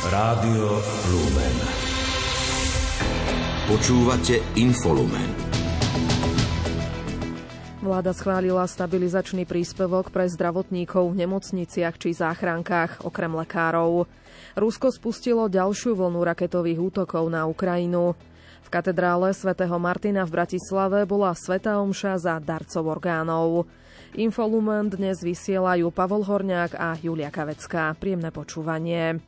Rádio Lumen. Počúvate Infolumen. Vláda schválila stabilizačný príspevok pre zdravotníkov v nemocniciach či záchrankách, okrem lekárov. Rusko spustilo ďalšiu vlnu raketových útokov na Ukrajinu. V katedrále svätého Martina v Bratislave bola sveta omša za darcov orgánov. Infolumen dnes vysielajú Pavol Horňák a Julia Kavecká. Príjemné počúvanie.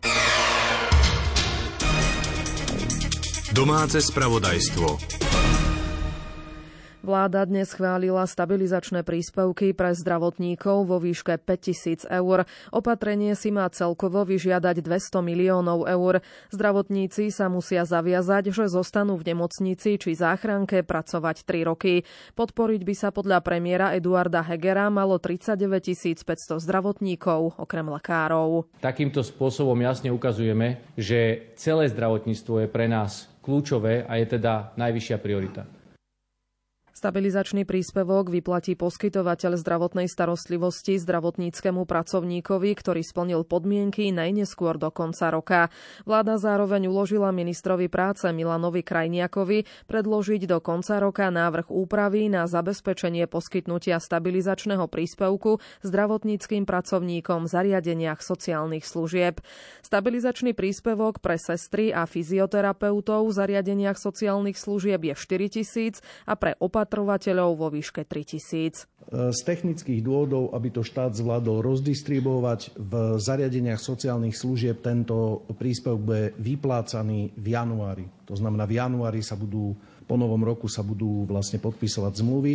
Domáce spravodajstvo. Vláda dnes schválila stabilizačné príspevky pre zdravotníkov vo výške 5000 eur. Opatrenie si má celkovo vyžiadať 200 miliónov eur. Zdravotníci sa musia zaviazať, že zostanú v nemocnici či záchranke pracovať 3 roky. Podporiť by sa podľa premiéra Eduarda Hegera malo 39 500 zdravotníkov, okrem lekárov. Takýmto spôsobom jasne ukazujeme, že celé zdravotníctvo je pre nás kľúčové a je teda najvyššia priorita. Stabilizačný príspevok vyplatí poskytovateľ zdravotnej starostlivosti zdravotníckému pracovníkovi, ktorý splnil podmienky najneskôr do konca roka. Vláda zároveň uložila ministrovi práce Milanovi Krajniakovi predložiť do konca roka návrh úpravy na zabezpečenie poskytnutia stabilizačného príspevku zdravotníckým pracovníkom v zariadeniach sociálnych služieb. Stabilizačný príspevok pre sestry a fyzioterapeutov v zariadeniach sociálnych služieb je 4 tisíc a pre opatrenia opatrovateľov vo výške 3000. Z technických dôvodov, aby to štát zvládol rozdistribuovať v zariadeniach sociálnych služieb, tento príspevok bude vyplácaný v januári. To znamená, v januári sa budú, po novom roku sa budú vlastne podpisovať zmluvy.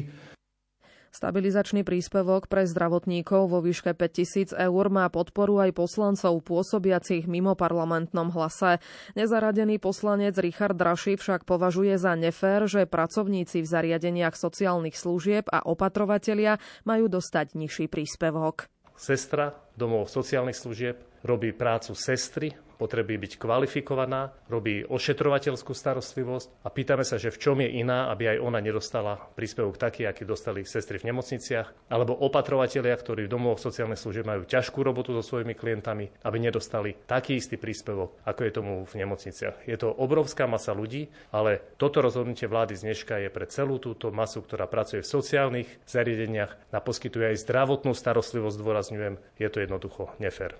Stabilizačný príspevok pre zdravotníkov vo výške 5000 eur má podporu aj poslancov pôsobiacich mimo parlamentnom hlase. Nezaradený poslanec Richard Draši však považuje za nefér, že pracovníci v zariadeniach sociálnych služieb a opatrovatelia majú dostať nižší príspevok. Sestra domov sociálnych služieb robí prácu sestry potreby byť kvalifikovaná, robí ošetrovateľskú starostlivosť a pýtame sa, že v čom je iná, aby aj ona nedostala príspevok taký, aký dostali sestry v nemocniciach, alebo opatrovatelia, ktorí v domovoch sociálnej služieb majú ťažkú robotu so svojimi klientami, aby nedostali taký istý príspevok, ako je tomu v nemocniciach. Je to obrovská masa ľudí, ale toto rozhodnutie vlády z dneška je pre celú túto masu, ktorá pracuje v sociálnych zariadeniach a poskytuje aj zdravotnú starostlivosť, zdôrazňujem, je to jednoducho nefér.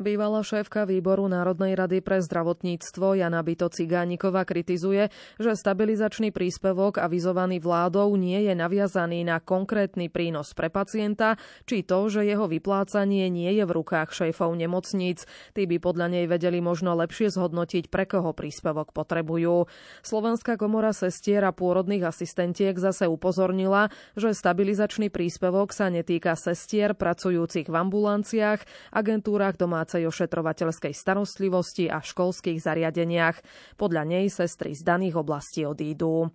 Bývalá šéfka výboru Národnej rady pre zdravotníctvo Jana Bito Cigánikova kritizuje, že stabilizačný príspevok avizovaný vládou nie je naviazaný na konkrétny prínos pre pacienta, či to, že jeho vyplácanie nie je v rukách šéfov nemocníc. Tí by podľa nej vedeli možno lepšie zhodnotiť, pre koho príspevok potrebujú. Slovenská komora sestier a pôrodných asistentiek zase upozornila, že stabilizačný príspevok sa netýka sestier pracujúcich v ambulanciách, agentúrach doma domácej ošetrovateľskej starostlivosti a školských zariadeniach. Podľa nej sestry z daných oblastí odídu.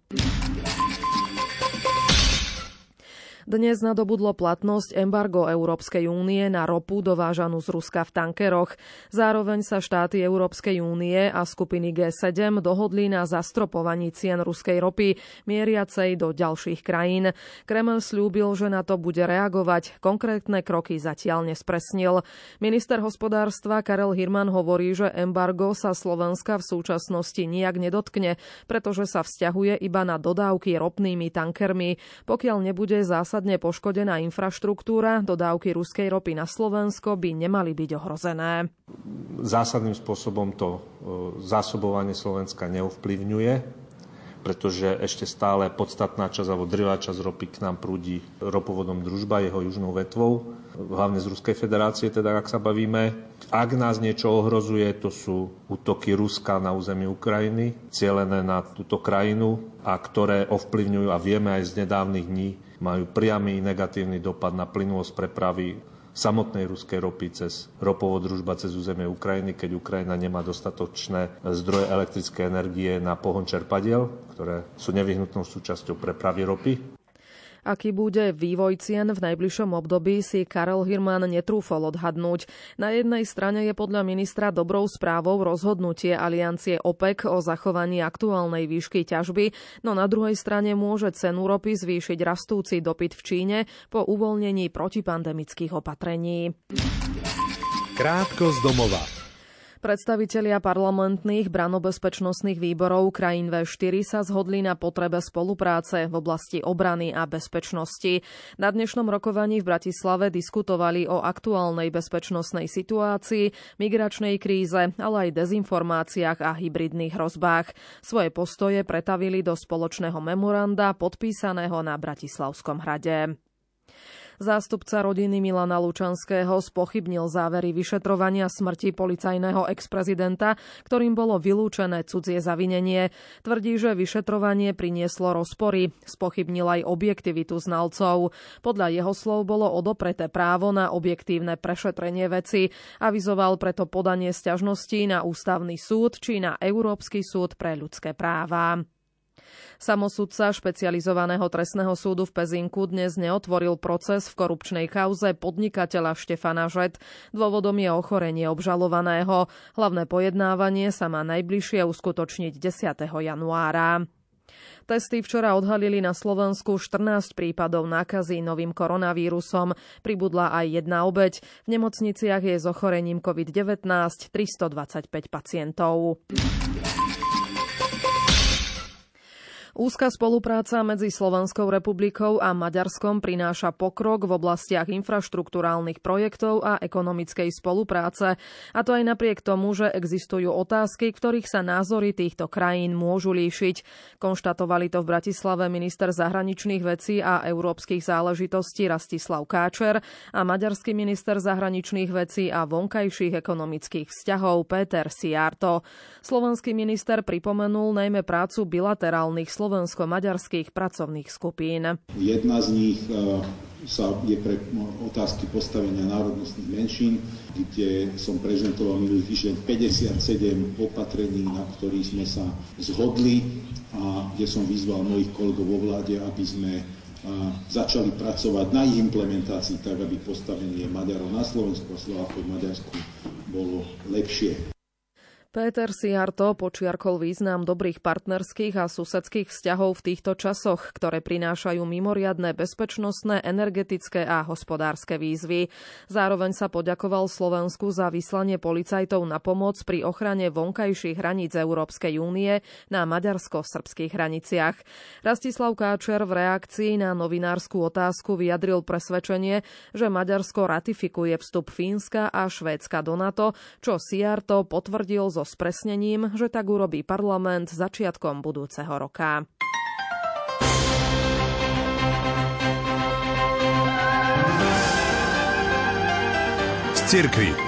Dnes nadobudlo platnosť embargo Európskej únie na ropu dovážanú z Ruska v tankeroch. Zároveň sa štáty Európskej únie a skupiny G7 dohodli na zastropovaní cien ruskej ropy, mieriacej do ďalších krajín. Kreml slúbil, že na to bude reagovať. Konkrétne kroky zatiaľ nespresnil. Minister hospodárstva Karel Hirman hovorí, že embargo sa Slovenska v súčasnosti nijak nedotkne, pretože sa vzťahuje iba na dodávky ropnými tankermi. Pokiaľ nebude zásad zásadne poškodená infraštruktúra, dodávky ruskej ropy na Slovensko by nemali byť ohrozené. Zásadným spôsobom to e, zásobovanie Slovenska neovplyvňuje pretože ešte stále podstatná časť alebo drvá časť ropy k nám prúdi ropovodom družba, jeho južnou vetvou, hlavne z Ruskej federácie, teda ak sa bavíme. Ak nás niečo ohrozuje, to sú útoky Ruska na území Ukrajiny, cielené na túto krajinu a ktoré ovplyvňujú, a vieme aj z nedávnych dní, majú priamy negatívny dopad na plynulosť prepravy samotnej ruskej ropy cez ropovod družba cez územie Ukrajiny, keď Ukrajina nemá dostatočné zdroje elektrické energie na pohon čerpadiel, ktoré sú nevyhnutnou súčasťou prepravy ropy. Aký bude vývoj cien v najbližšom období si Karel Hirman netrúfol odhadnúť. Na jednej strane je podľa ministra dobrou správou rozhodnutie aliancie OPEC o zachovaní aktuálnej výšky ťažby, no na druhej strane môže cenu ropy zvýšiť rastúci dopyt v Číne po uvoľnení protipandemických opatrení. Krátko z domova. Predstavitelia parlamentných branobezpečnostných výborov krajín V4 sa zhodli na potrebe spolupráce v oblasti obrany a bezpečnosti. Na dnešnom rokovaní v Bratislave diskutovali o aktuálnej bezpečnostnej situácii, migračnej kríze, ale aj dezinformáciách a hybridných hrozbách. Svoje postoje pretavili do spoločného memoranda podpísaného na Bratislavskom hrade. Zástupca rodiny Milana Lučanského spochybnil závery vyšetrovania smrti policajného ex-prezidenta, ktorým bolo vylúčené cudzie zavinenie. Tvrdí, že vyšetrovanie prinieslo rozpory. Spochybnil aj objektivitu znalcov. Podľa jeho slov bolo odopreté právo na objektívne prešetrenie veci. Avizoval preto podanie sťažností na ústavný súd či na Európsky súd pre ľudské práva. Samosudca špecializovaného trestného súdu v Pezinku dnes neotvoril proces v korupčnej kauze podnikateľa Štefana Žet. Dôvodom je ochorenie obžalovaného. Hlavné pojednávanie sa má najbližšie uskutočniť 10. januára. Testy včera odhalili na Slovensku 14 prípadov nákazy novým koronavírusom. Pribudla aj jedna obeď. V nemocniciach je s ochorením COVID-19 325 pacientov. Úzka spolupráca medzi Slovenskou republikou a Maďarskom prináša pokrok v oblastiach infraštruktúrálnych projektov a ekonomickej spolupráce. A to aj napriek tomu, že existujú otázky, ktorých sa názory týchto krajín môžu líšiť. Konštatovali to v Bratislave minister zahraničných vecí a európskych záležitostí Rastislav Káčer a maďarský minister zahraničných vecí a vonkajších ekonomických vzťahov Peter Siarto. Slovenský minister pripomenul najmä prácu bilaterálnych slovensko-maďarských pracovných skupín. Jedna z nich e, sa je pre otázky postavenia národnostných menšín, kde som prezentoval minulý týždeň 57 opatrení, na ktorých sme sa zhodli a kde som vyzval mojich kolegov vo vláde, aby sme e, začali pracovať na ich implementácii tak, aby postavenie Maďarov na Slovensku a Slovákov v Maďarsku bolo lepšie. Péter Siarto počiarkol význam dobrých partnerských a susedských vzťahov v týchto časoch, ktoré prinášajú mimoriadne bezpečnostné, energetické a hospodárske výzvy. Zároveň sa poďakoval Slovensku za vyslanie policajtov na pomoc pri ochrane vonkajších hraníc Európskej únie na maďarsko-srbských hraniciach. Rastislav Káčer v reakcii na novinárskú otázku vyjadril presvedčenie, že Maďarsko ratifikuje vstup Fínska a Švédska do NATO, čo Siarto potvrdil zo spresnením, že tak urobí parlament začiatkom budúceho roka. Z.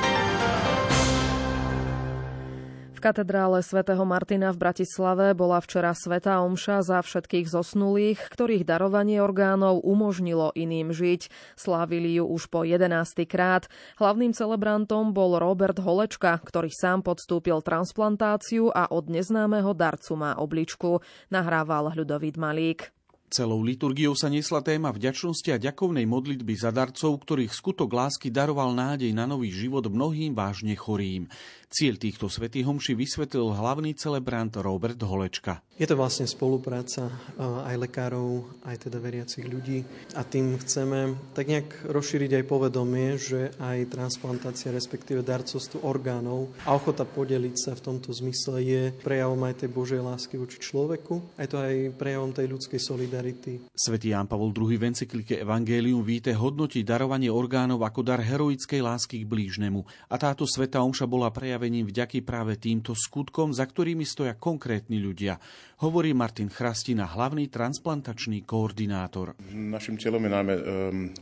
V katedrále svätého Martina v Bratislave bola včera Sveta Omša za všetkých zosnulých, ktorých darovanie orgánov umožnilo iným žiť. Slávili ju už po 11. krát. Hlavným celebrantom bol Robert Holečka, ktorý sám podstúpil transplantáciu a od neznámeho darcu má obličku. Nahrával Ľudovít Malík. Celou liturgiou sa nesla téma vďačnosti a ďakovnej modlitby za darcov, ktorých skutok lásky daroval nádej na nový život mnohým vážne chorým. Cieľ týchto svetých homší vysvetlil hlavný celebrant Robert Holečka. Je to vlastne spolupráca aj lekárov, aj teda veriacich ľudí a tým chceme tak nejak rozšíriť aj povedomie, že aj transplantácia, respektíve darcovstvo orgánov a ochota podeliť sa v tomto zmysle je prejavom aj tej Božej lásky voči človeku, aj to aj prejavom tej ľudskej solidarity. Svetý Ján Pavol II v encyklike Evangelium víte hodnotí darovanie orgánov ako dar heroickej lásky k blížnemu a táto sveta omša bola prejav prejavením vďaky práve týmto skutkom, za ktorými stoja konkrétni ľudia, hovorí Martin Chrastina, hlavný transplantačný koordinátor. Našim cieľom je najmä um,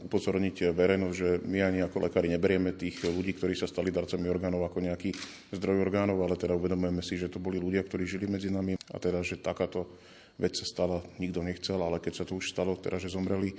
upozorniť verejnosť, že my ani ako lekári neberieme tých ľudí, ktorí sa stali darcami orgánov ako nejaký zdroj orgánov, ale teda uvedomujeme si, že to boli ľudia, ktorí žili medzi nami a teda, že takáto vec sa stala, nikto nechcel, ale keď sa to už stalo, teda, že zomreli,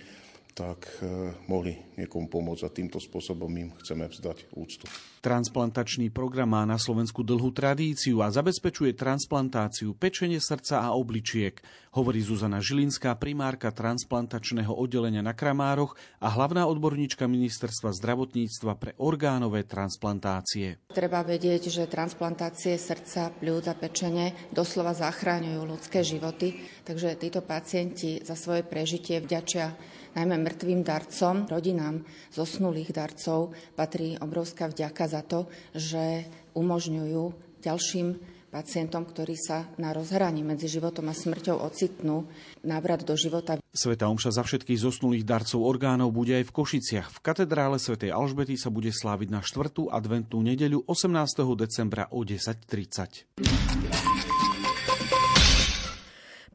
tak eh, mohli niekomu pomôcť a týmto spôsobom im chceme vzdať úctu. Transplantačný program má na Slovensku dlhú tradíciu a zabezpečuje transplantáciu pečenie srdca a obličiek, hovorí Zuzana Žilinská, primárka transplantačného oddelenia na Kramároch a hlavná odborníčka Ministerstva zdravotníctva pre orgánové transplantácie. Treba vedieť, že transplantácie srdca, pľúc a pečenie doslova zachráňujú ľudské životy, takže títo pacienti za svoje prežitie vďačia najmä mŕtvým darcom, rodinám zosnulých darcov patrí obrovská vďaka za to, že umožňujú ďalším pacientom, ktorí sa na rozhraní medzi životom a smrťou ocitnú, návrat do života. Sveta Omša za všetkých zosnulých darcov orgánov bude aj v Košiciach. V katedrále svätej Alžbety sa bude sláviť na 4. adventnú nedeľu 18. decembra o 10.30.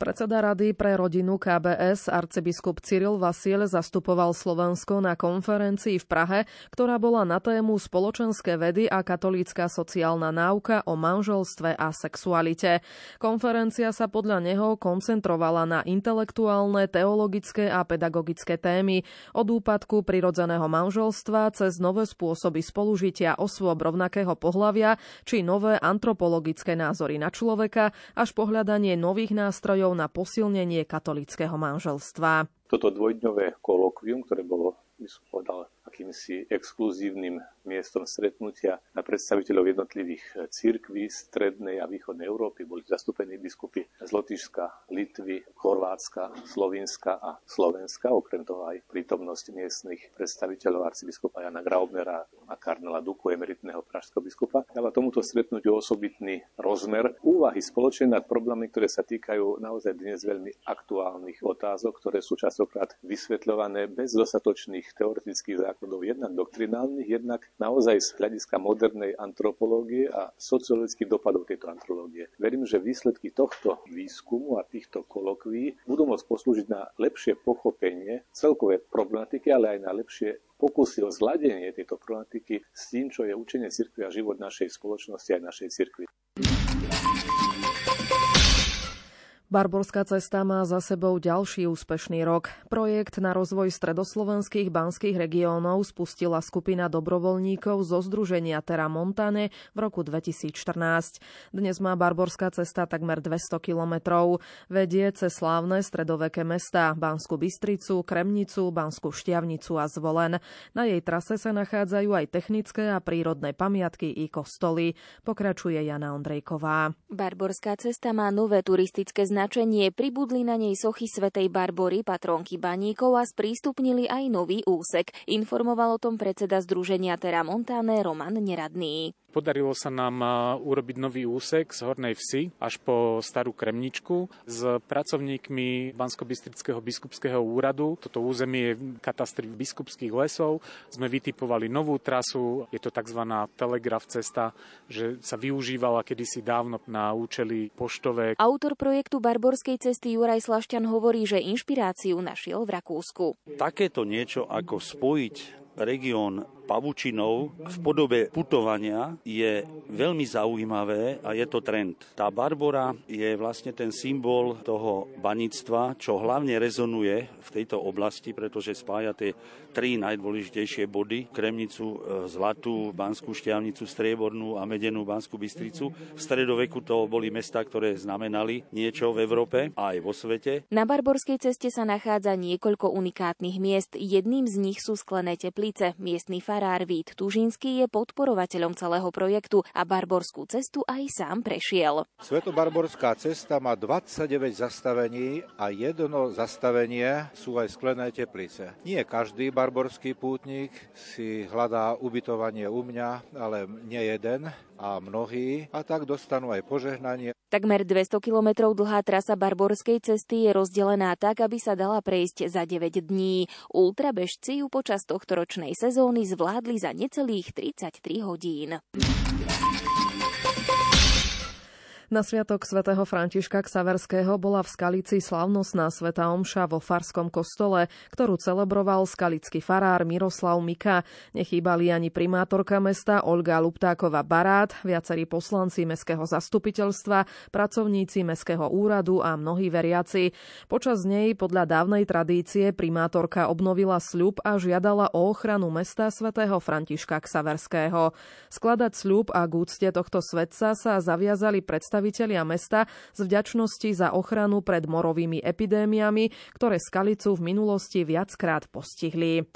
Predseda Rady pre rodinu KBS arcibiskup Cyril Vasil zastupoval Slovensko na konferencii v Prahe, ktorá bola na tému spoločenské vedy a katolícka sociálna náuka o manželstve a sexualite. Konferencia sa podľa neho koncentrovala na intelektuálne, teologické a pedagogické témy od úpadku prirodzeného manželstva cez nové spôsoby spolužitia osôb rovnakého pohlavia či nové antropologické názory na človeka až pohľadanie nových nástrojov na posilnenie katolického manželstva. Toto dvojdňové kolokvium, ktoré bolo, by som povedal, akýmsi exkluzívnym miestom stretnutia na predstaviteľov jednotlivých eh, církví strednej a východnej Európy. Boli zastúpení biskupy z Lotyšska, Litvy, Chorvátska, Slovinska a Slovenska, okrem toho aj prítomnosť miestnych predstaviteľov arcibiskupa Jana Graubnera a kardinala Duku, emeritného pražského biskupa. Dáva tomuto stretnutiu osobitný rozmer úvahy spoločne nad problémy, ktoré sa týkajú naozaj dnes veľmi aktuálnych otázok, ktoré sú častokrát vysvetľované bez dostatočných teoretických základov, jednak doktrinálnych, jednak naozaj z hľadiska modernej antropológie a sociologických dopadov tejto antropológie. Verím, že výsledky tohto výskumu a týchto kolokví budú môcť poslúžiť na lepšie pochopenie celkovej problematiky, ale aj na lepšie pokusy o zladenie tejto problematiky s tým, čo je učenie cirkvi a život našej spoločnosti a našej cirkvi. Barborská cesta má za sebou ďalší úspešný rok. Projekt na rozvoj stredoslovenských banských regiónov spustila skupina dobrovoľníkov zo Združenia Terra Montane v roku 2014. Dnes má Barborská cesta takmer 200 kilometrov. Vedie cez slávne stredoveké mesta Banskú Bystricu, Kremnicu, Banskú Štiavnicu a Zvolen. Na jej trase sa nachádzajú aj technické a prírodné pamiatky i kostoly. Pokračuje Jana Ondrejková. Barborská cesta má nové turistické značky značenie, pribudli na nej sochy svätej Barbory, patronky baníkov a sprístupnili aj nový úsek. Informoval o tom predseda Združenia Terra Montane Roman Neradný. Podarilo sa nám urobiť nový úsek z Hornej vsi až po Starú Kremničku s pracovníkmi Bansko-Bystrického biskupského úradu. Toto územie je katastri biskupských lesov. Sme vytipovali novú trasu, je to tzv. telegraf cesta, že sa využívala kedysi dávno na účely poštové. Autor projektu Barborskej cesty Juraj Slašťan hovorí, že inšpiráciu našiel v Rakúsku. Takéto niečo ako spojiť región pavučinov v podobe putovania je veľmi zaujímavé a je to trend. Tá Barbora je vlastne ten symbol toho banictva, čo hlavne rezonuje v tejto oblasti, pretože spája tie tri najdôležitejšie body. Kremnicu, e, Zlatú, Banskú šťavnicu, Striebornú a Medenú Banskú Bystricu. V stredoveku to boli mesta, ktoré znamenali niečo v Európe a aj vo svete. Na Barborskej ceste sa nachádza niekoľko unikátnych miest. Jedným z nich sú sklené teplice. Miestny farár Vít Tužinský je podporovateľom celého projektu a Barborskú cestu aj sám prešiel. Svetobarborská cesta má 29 zastavení a jedno zastavenie sú aj sklené teplice. Nie každý barborský pútnik si hľadá ubytovanie u mňa, ale nie jeden a mnohí a tak dostanú aj požehnanie. Takmer 200 kilometrov dlhá trasa Barborskej cesty je rozdelená tak, aby sa dala prejsť za 9 dní. Ultrabežci ju počas tohto ročnej sezóny zvládli za necelých 33 hodín. Na sviatok svätého Františka Ksaverského bola v Skalici slávnostná sveta omša vo Farskom kostole, ktorú celebroval skalický farár Miroslav Mika. Nechýbali ani primátorka mesta Olga Luptáková Barát, viacerí poslanci mestského zastupiteľstva, pracovníci mestského úradu a mnohí veriaci. Počas nej podľa dávnej tradície primátorka obnovila sľub a žiadala o ochranu mesta svätého Františka Ksaverského. Skladať sľub a k úcte tohto svetca sa zaviazali predstaviteľi predstavitelia mesta z vďačnosti za ochranu pred morovými epidémiami, ktoré Skalicu v minulosti viackrát postihli.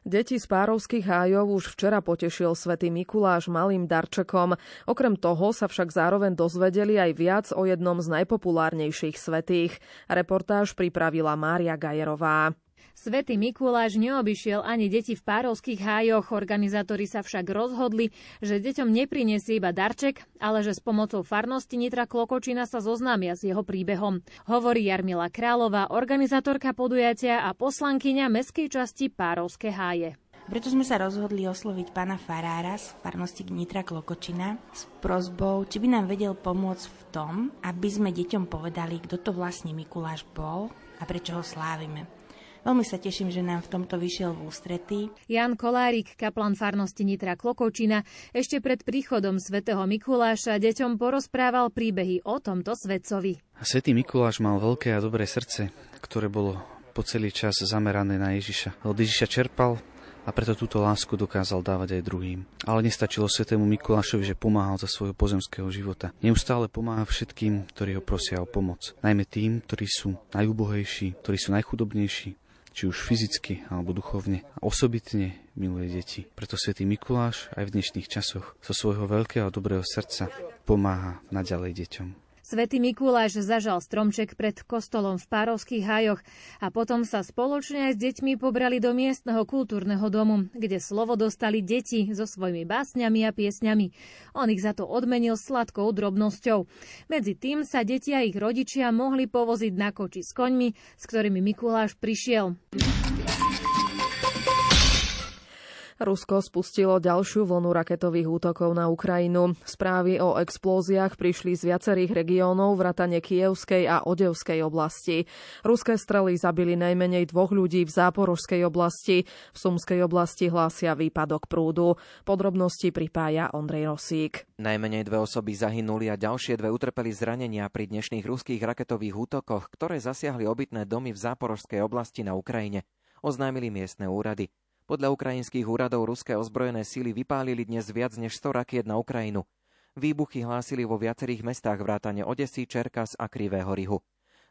Deti z Párovských hájov už včera potešil svätý Mikuláš malým darčekom. Okrem toho sa však zároveň dozvedeli aj viac o jednom z najpopulárnejších svetých. Reportáž pripravila Mária Gajerová. Svetý Mikuláš neobyšiel ani deti v párovských hájoch. Organizátori sa však rozhodli, že deťom neprinesie iba darček, ale že s pomocou farnosti Nitra Klokočina sa zoznámia s jeho príbehom. Hovorí Jarmila Králová, organizátorka podujatia a poslankyňa meskej časti Párovské háje. Preto sme sa rozhodli osloviť pána Farára z farnosti Nitra Klokočina s prozbou, či by nám vedel pomôcť v tom, aby sme deťom povedali, kto to vlastne Mikuláš bol a prečo ho slávime. Veľmi sa teším, že nám v tomto vyšiel v ústretí. Jan Kolárik, kaplan farnosti Nitra Klokočina, ešte pred príchodom svätého Mikuláša deťom porozprával príbehy o tomto svetcovi. Svetý Mikuláš mal veľké a dobré srdce, ktoré bolo po celý čas zamerané na Ježiša. Od Ježiša čerpal a preto túto lásku dokázal dávať aj druhým. Ale nestačilo svetému Mikulášovi, že pomáhal za svojho pozemského života. Neustále pomáha všetkým, ktorí ho prosia o pomoc. Najmä tým, ktorí sú najúbohejší, ktorí sú najchudobnejší, či už fyzicky alebo duchovne a osobitne miluje deti. Preto svätý Mikuláš aj v dnešných časoch zo svojho veľkého dobrého srdca pomáha naďalej deťom. Svetý Mikuláš zažal stromček pred kostolom v Párovských hajoch a potom sa spoločne aj s deťmi pobrali do miestneho kultúrneho domu, kde slovo dostali deti so svojimi básňami a piesňami. On ich za to odmenil sladkou drobnosťou. Medzi tým sa deti a ich rodičia mohli povoziť na koči s koňmi, s ktorými Mikuláš prišiel. Rusko spustilo ďalšiu vlnu raketových útokov na Ukrajinu. Správy o explóziách prišli z viacerých regiónov vrátane Kievskej a Odevskej oblasti. Ruské strely zabili najmenej dvoch ľudí v Záporožskej oblasti. V Sumskej oblasti hlásia výpadok prúdu. Podrobnosti pripája Ondrej Rosík. Najmenej dve osoby zahynuli a ďalšie dve utrpeli zranenia pri dnešných ruských raketových útokoch, ktoré zasiahli obytné domy v Záporožskej oblasti na Ukrajine oznámili miestne úrady. Podľa ukrajinských úradov ruské ozbrojené síly vypálili dnes viac než 100 rakiet na Ukrajinu. Výbuchy hlásili vo viacerých mestách vrátane Odesy, Čerkas a Krivého Rihu.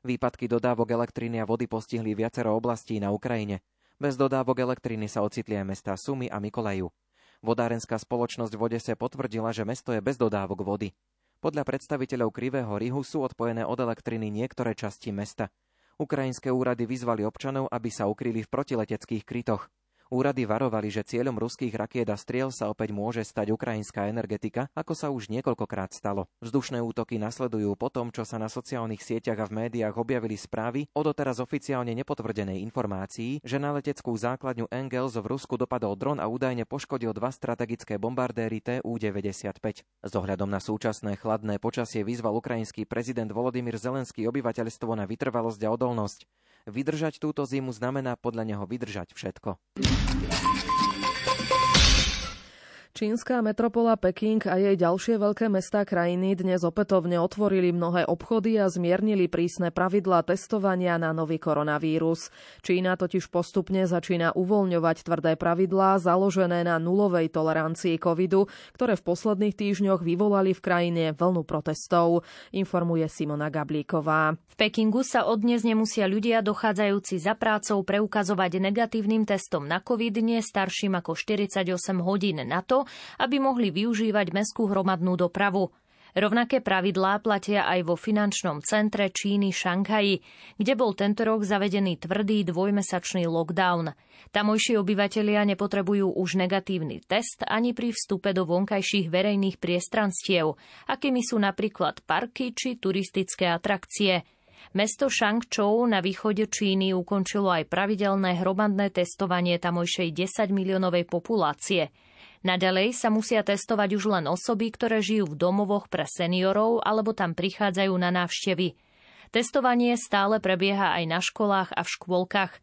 Výpadky dodávok elektriny a vody postihli viacero oblastí na Ukrajine. Bez dodávok elektriny sa ocitli aj mestá Sumy a Mikolajú. Vodárenská spoločnosť v Odese potvrdila, že mesto je bez dodávok vody. Podľa predstaviteľov Krivého Rihu sú odpojené od elektriny niektoré časti mesta. Ukrajinské úrady vyzvali občanov, aby sa ukryli v protileteckých krytoch. Úrady varovali, že cieľom ruských rakiet a striel sa opäť môže stať ukrajinská energetika, ako sa už niekoľkokrát stalo. Vzdušné útoky nasledujú po tom, čo sa na sociálnych sieťach a v médiách objavili správy o doteraz oficiálne nepotvrdenej informácii, že na leteckú základňu Engels v Rusku dopadol dron a údajne poškodil dva strategické bombardéry Tu-95. S ohľadom na súčasné chladné počasie vyzval ukrajinský prezident Volodymyr Zelenský obyvateľstvo na vytrvalosť a odolnosť. Vydržať túto zimu znamená podľa neho vydržať všetko. Čínska metropola Peking a jej ďalšie veľké mestá krajiny dnes opätovne otvorili mnohé obchody a zmiernili prísne pravidlá testovania na nový koronavírus. Čína totiž postupne začína uvoľňovať tvrdé pravidlá založené na nulovej tolerancii covidu, ktoré v posledných týždňoch vyvolali v krajine vlnu protestov, informuje Simona Gablíková. V Pekingu sa od dnes nemusia ľudia dochádzajúci za prácou preukazovať negatívnym testom na covid nie starším ako 48 hodín na to, aby mohli využívať mestskú hromadnú dopravu. Rovnaké pravidlá platia aj vo finančnom centre Číny Šanghaji, kde bol tento rok zavedený tvrdý dvojmesačný lockdown. Tamojší obyvatelia nepotrebujú už negatívny test ani pri vstupe do vonkajších verejných priestranstiev, akými sú napríklad parky či turistické atrakcie. Mesto Shangzhou na východe Číny ukončilo aj pravidelné hromadné testovanie tamojšej 10 miliónovej populácie – Naďalej sa musia testovať už len osoby, ktoré žijú v domovoch pre seniorov alebo tam prichádzajú na návštevy. Testovanie stále prebieha aj na školách a v škôlkach.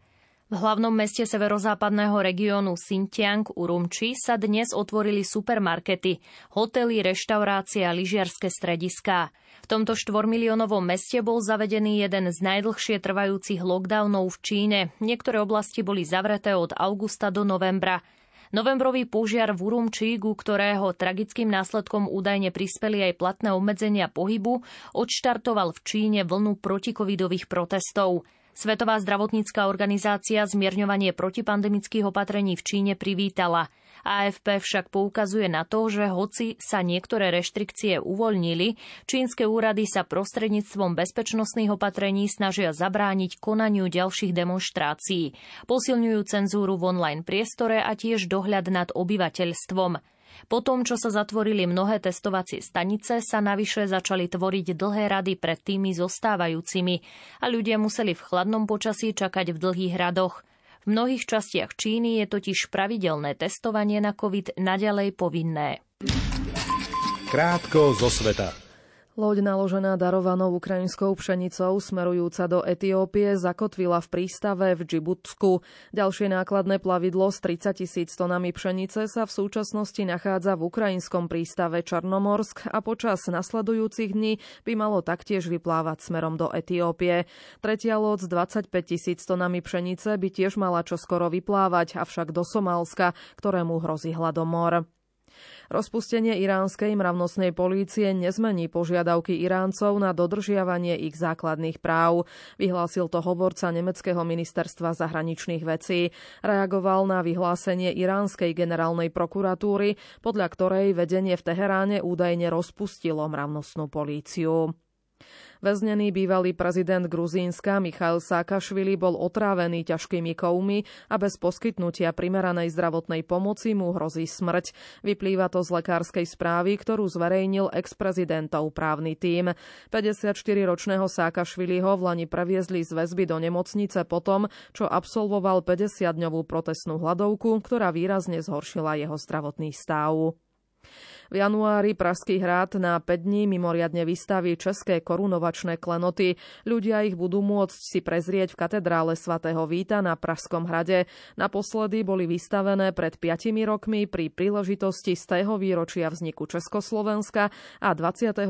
V hlavnom meste severozápadného regiónu Xinjiang Urumči sa dnes otvorili supermarkety, hotely, reštaurácie a lyžiarske strediská. V tomto štvormiliónovom meste bol zavedený jeden z najdlhšie trvajúcich lockdownov v Číne. Niektoré oblasti boli zavreté od augusta do novembra. Novembrový požiar v Urumči, ku ktorého tragickým následkom údajne prispeli aj platné obmedzenia pohybu, odštartoval v Číne vlnu protikovidových protestov. Svetová zdravotnícká organizácia zmierňovanie protipandemických opatrení v Číne privítala. AFP však poukazuje na to, že hoci sa niektoré reštrikcie uvoľnili, čínske úrady sa prostredníctvom bezpečnostných opatrení snažia zabrániť konaniu ďalších demonstrácií. Posilňujú cenzúru v online priestore a tiež dohľad nad obyvateľstvom. Po tom, čo sa zatvorili mnohé testovacie stanice, sa navyše začali tvoriť dlhé rady pred tými zostávajúcimi a ľudia museli v chladnom počasí čakať v dlhých radoch. V mnohých častiach Číny je totiž pravidelné testovanie na COVID naďalej povinné. Krátko zo sveta. Loď naložená darovanou ukrajinskou pšenicou smerujúca do Etiópie zakotvila v prístave v Džibutsku. Ďalšie nákladné plavidlo s 30 tisíc tonami pšenice sa v súčasnosti nachádza v ukrajinskom prístave Čarnomorsk a počas nasledujúcich dní by malo taktiež vyplávať smerom do Etiópie. Tretia loď s 25 tisíc tonami pšenice by tiež mala čoskoro vyplávať, avšak do Somálska, ktorému hrozí hladomor. Rozpustenie iránskej mravnostnej polície nezmení požiadavky Iráncov na dodržiavanie ich základných práv. Vyhlásil to hovorca nemeckého ministerstva zahraničných vecí. Reagoval na vyhlásenie iránskej generálnej prokuratúry, podľa ktorej vedenie v Teheráne údajne rozpustilo mravnostnú políciu. Väznený bývalý prezident Gruzínska Michail Sákašvili bol otrávený ťažkými kovmi a bez poskytnutia primeranej zdravotnej pomoci mu hrozí smrť. Vyplýva to z lekárskej správy, ktorú zverejnil ex-prezidentov právny tím. 54-ročného Sákašviliho v Lani previezli z väzby do nemocnice potom, čo absolvoval 50-dňovú protestnú hladovku, ktorá výrazne zhoršila jeho zdravotný stav. V januári Pražský hrad na 5 dní mimoriadne vystaví české korunovačné klenoty. Ľudia ich budú môcť si prezrieť v katedrále svätého Víta na Pražskom hrade. Naposledy boli vystavené pred 5 rokmi pri príležitosti z tého výročia vzniku Československa a 25.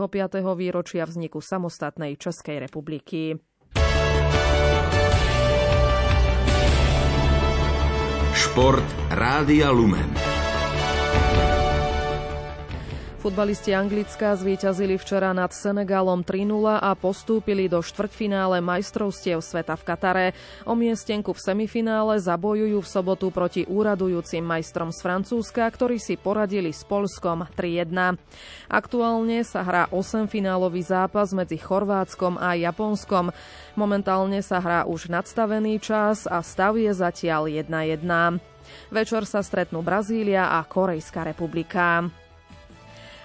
výročia vzniku samostatnej Českej republiky. Šport Rádia Lumen. Futbalisti Anglická zvíťazili včera nad Senegalom 3-0 a postúpili do štvrťfinále majstrovstiev sveta v Katare. O miestenku v semifinále zabojujú v sobotu proti úradujúcim majstrom z Francúzska, ktorí si poradili s Polskom 3-1. Aktuálne sa hrá 8-finálový zápas medzi Chorvátskom a Japonskom. Momentálne sa hrá už nadstavený čas a stav je zatiaľ 1-1. Večer sa stretnú Brazília a Korejská republika.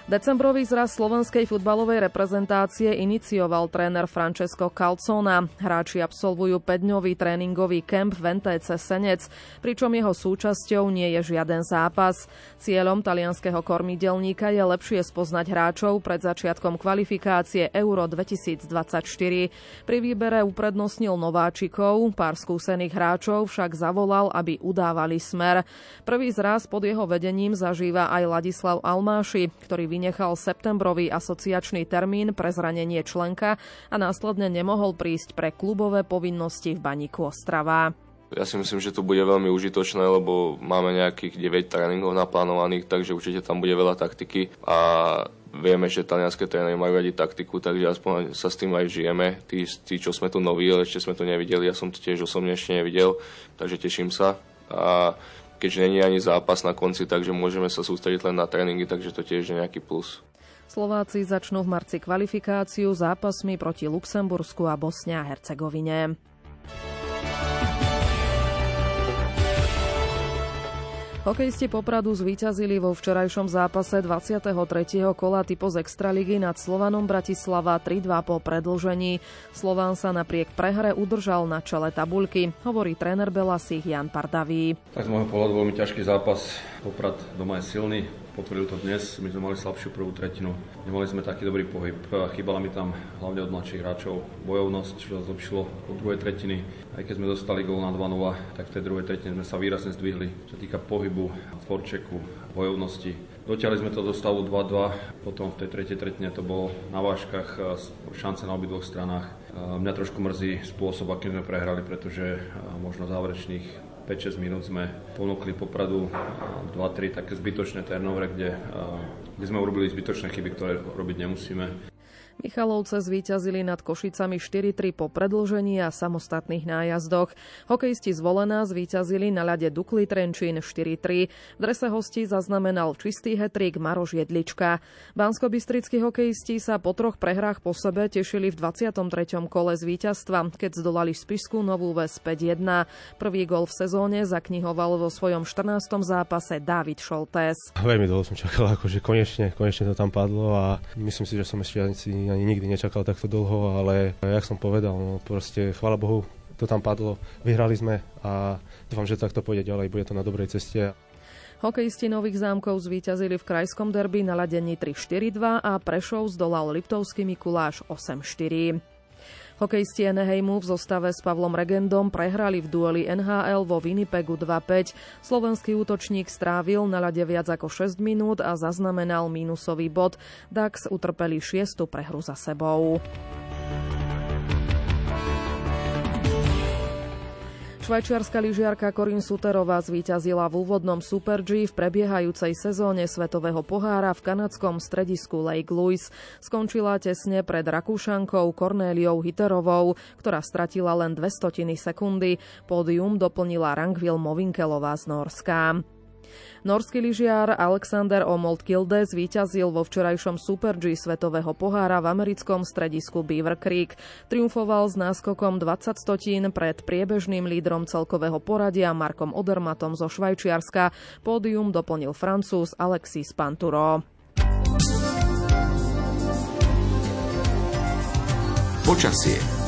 Decembrový zraz slovenskej futbalovej reprezentácie inicioval tréner Francesco Calzona. Hráči absolvujú 5-dňový tréningový kemp v NTC Senec, pričom jeho súčasťou nie je žiaden zápas. Cieľom talianského kormidelníka je lepšie spoznať hráčov pred začiatkom kvalifikácie Euro 2024. Pri výbere uprednostnil nováčikov, pár skúsených hráčov však zavolal, aby udávali smer. Prvý zraz pod jeho vedením zažíva aj Ladislav Almáši, ktorý vynechal septembrový asociačný termín pre zranenie členka a následne nemohol prísť pre klubové povinnosti v Baníku Ostrava. Ja si myslím, že to bude veľmi užitočné, lebo máme nejakých 9 tréningov naplánovaných, takže určite tam bude veľa taktiky a vieme, že talianské trénery majú radi taktiku, takže aspoň sa s tým aj žijeme. Tí, tí, čo sme tu noví, ale ešte sme to nevideli, ja som to tiež osobne ešte nevidel, takže teším sa. A keďže není ani zápas na konci, takže môžeme sa sústrediť len na tréningy, takže to tiež je nejaký plus. Slováci začnú v marci kvalifikáciu zápasmi proti Luxembursku a Bosne a Hercegovine. Hokejisti Popradu zvíťazili vo včerajšom zápase 23. kola typo z Extraligy nad Slovanom Bratislava 3-2 po predlžení. Slován sa napriek prehre udržal na čele tabuľky, hovorí tréner Belasich Jan Pardavý. Tak z môjho pohľadu veľmi ťažký zápas. Poprad doma je silný, potvrdil to dnes, my sme mali slabšiu prvú tretinu. Nemali sme taký dobrý pohyb, chýbala mi tam hlavne od mladších hráčov bojovnosť, čo zlepšilo od druhej tretiny. Aj keď sme dostali gól na 2-0, tak v tej druhej tretine sme sa výrazne zdvihli, čo týka pohybu, tvorčeku, bojovnosti. Dotiahli sme to do stavu 2-2, potom v tej tretej tretine to bolo na váškach, šance na obidvoch stranách. Mňa trošku mrzí spôsob, akým sme prehrali, pretože možno záverečných 5-6 minút sme ponúkli Popradu 2-3 také zbytočné turnovere, kde, kde sme urobili zbytočné chyby, ktoré robiť nemusíme. Michalovce zvíťazili nad Košicami 4-3 po predlžení a samostatných nájazdoch. Hokejisti zvolená zvíťazili na ľade Dukli Trenčín 4-3. V drese hostí zaznamenal čistý hetrik Maroš Jedlička. Bansko-bystrickí hokejisti sa po troch prehrách po sebe tešili v 23. kole z keď zdolali Spišskú Novú Ves 5-1. Prvý gol v sezóne zaknihoval vo svojom 14. zápase David Šoltés. Veľmi dlho som čakal, akože konečne, konečne to tam padlo a myslím si, že som ešte ani nikdy nečakal takto dlho, ale jak som povedal, no proste chvála Bohu, to tam padlo, vyhrali sme a dúfam, že takto pôjde ďalej, bude to na dobrej ceste. Hokejisti Nových zámkov zvíťazili v krajskom derby na ladení 3-4-2 a Prešov zdolal Liptovský Mikuláš 8-4. Hokejisti Eneheimu v zostave s Pavlom Regendom prehrali v dueli NHL vo Winnipegu 2-5. Slovenský útočník strávil na ľade viac ako 6 minút a zaznamenal mínusový bod. Dax utrpeli šiestu prehru za sebou. Švajčiarska lyžiarka Corinne Suterová zvíťazila v úvodnom Super G v prebiehajúcej sezóne Svetového pohára v kanadskom stredisku Lake Louise. Skončila tesne pred Rakúšankou Cornéliou Hiterovou, ktorá stratila len dve stotiny sekundy. Pódium doplnila Rangvil Movinkelová z Norska. Norský lyžiar Alexander Omold Kilde zvíťazil vo včerajšom Super G svetového pohára v americkom stredisku Beaver Creek. Triumfoval s náskokom 20 stotín pred priebežným lídrom celkového poradia Markom Odermatom zo Švajčiarska. Pódium doplnil Francúz Alexis Panturo. Počasie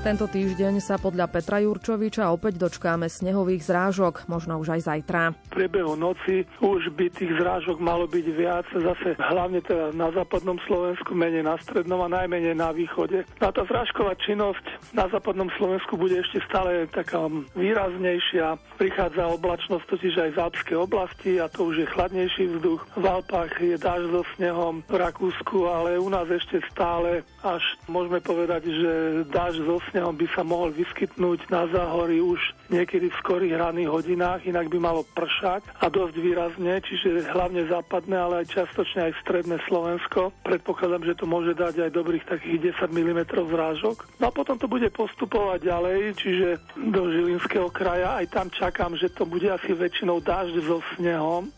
tento týždeň sa podľa Petra Jurčoviča opäť dočkáme snehových zrážok, možno už aj zajtra. V priebehu noci už by tých zrážok malo byť viac, zase hlavne teda na západnom Slovensku, menej na strednom a najmenej na východe. A tá zrážková činnosť na západnom Slovensku bude ešte stále taká výraznejšia. Prichádza oblačnosť totiž aj z Alpskej oblasti a to už je chladnejší vzduch. V Alpách je dáž so snehom v Rakúsku, ale u nás ešte stále až môžeme povedať, že dáž so snehom by sa mohol vyskytnúť na záhory už niekedy v skorých ranných hodinách, inak by malo pršať a dosť výrazne, čiže hlavne západné, ale aj čiastočne aj stredné Slovensko. Predpokladám, že to môže dať aj dobrých takých 10 mm zrážok. No a potom to bude postupovať ďalej, čiže do Žilinského kraja. Aj tam čakám, že to bude asi väčšinou dážď so snehom.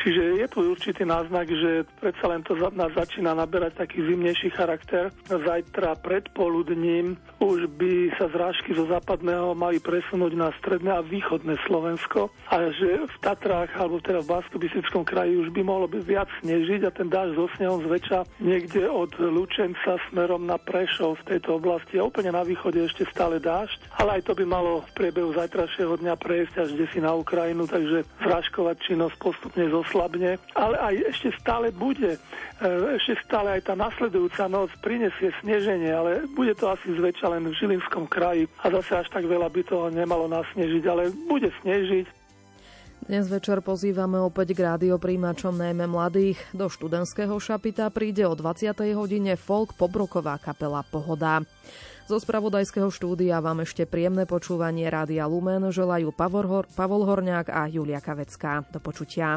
Čiže je tu určitý náznak, že predsa len to nás začína naberať taký zimnejší charakter. Zajtra predpoludním už by sa zrážky zo západného mali presunúť na stredné a východné Slovensko a že v Tatrách alebo teda v bansko kraji už by mohlo byť viac snežiť a ten dáž so snehom zväčša niekde od Lučenca smerom na Prešov v tejto oblasti. A úplne na východe ešte stále dážď, ale aj to by malo v priebehu zajtrajšieho dňa prejsť až si na Ukrajinu, takže zrážkovať činnosť postupne zoslabne, ale aj ešte stále bude, e, ešte stále aj tá nasledujúca noc prinesie sneženie, ale bude to asi zväčša len v Žilinskom kraji a zase až tak veľa by toho nemalo nasnežiť, ale bude snežiť. Dnes večer pozývame opäť k rádiopríjimačom najmä mladých. Do študentského šapita príde o 20. hodine folk pobroková kapela Pohoda. Zo spravodajského štúdia vám ešte príjemné počúvanie Rádia Lumen želajú Pavol Horňák a Julia Kavecká. Do počutia.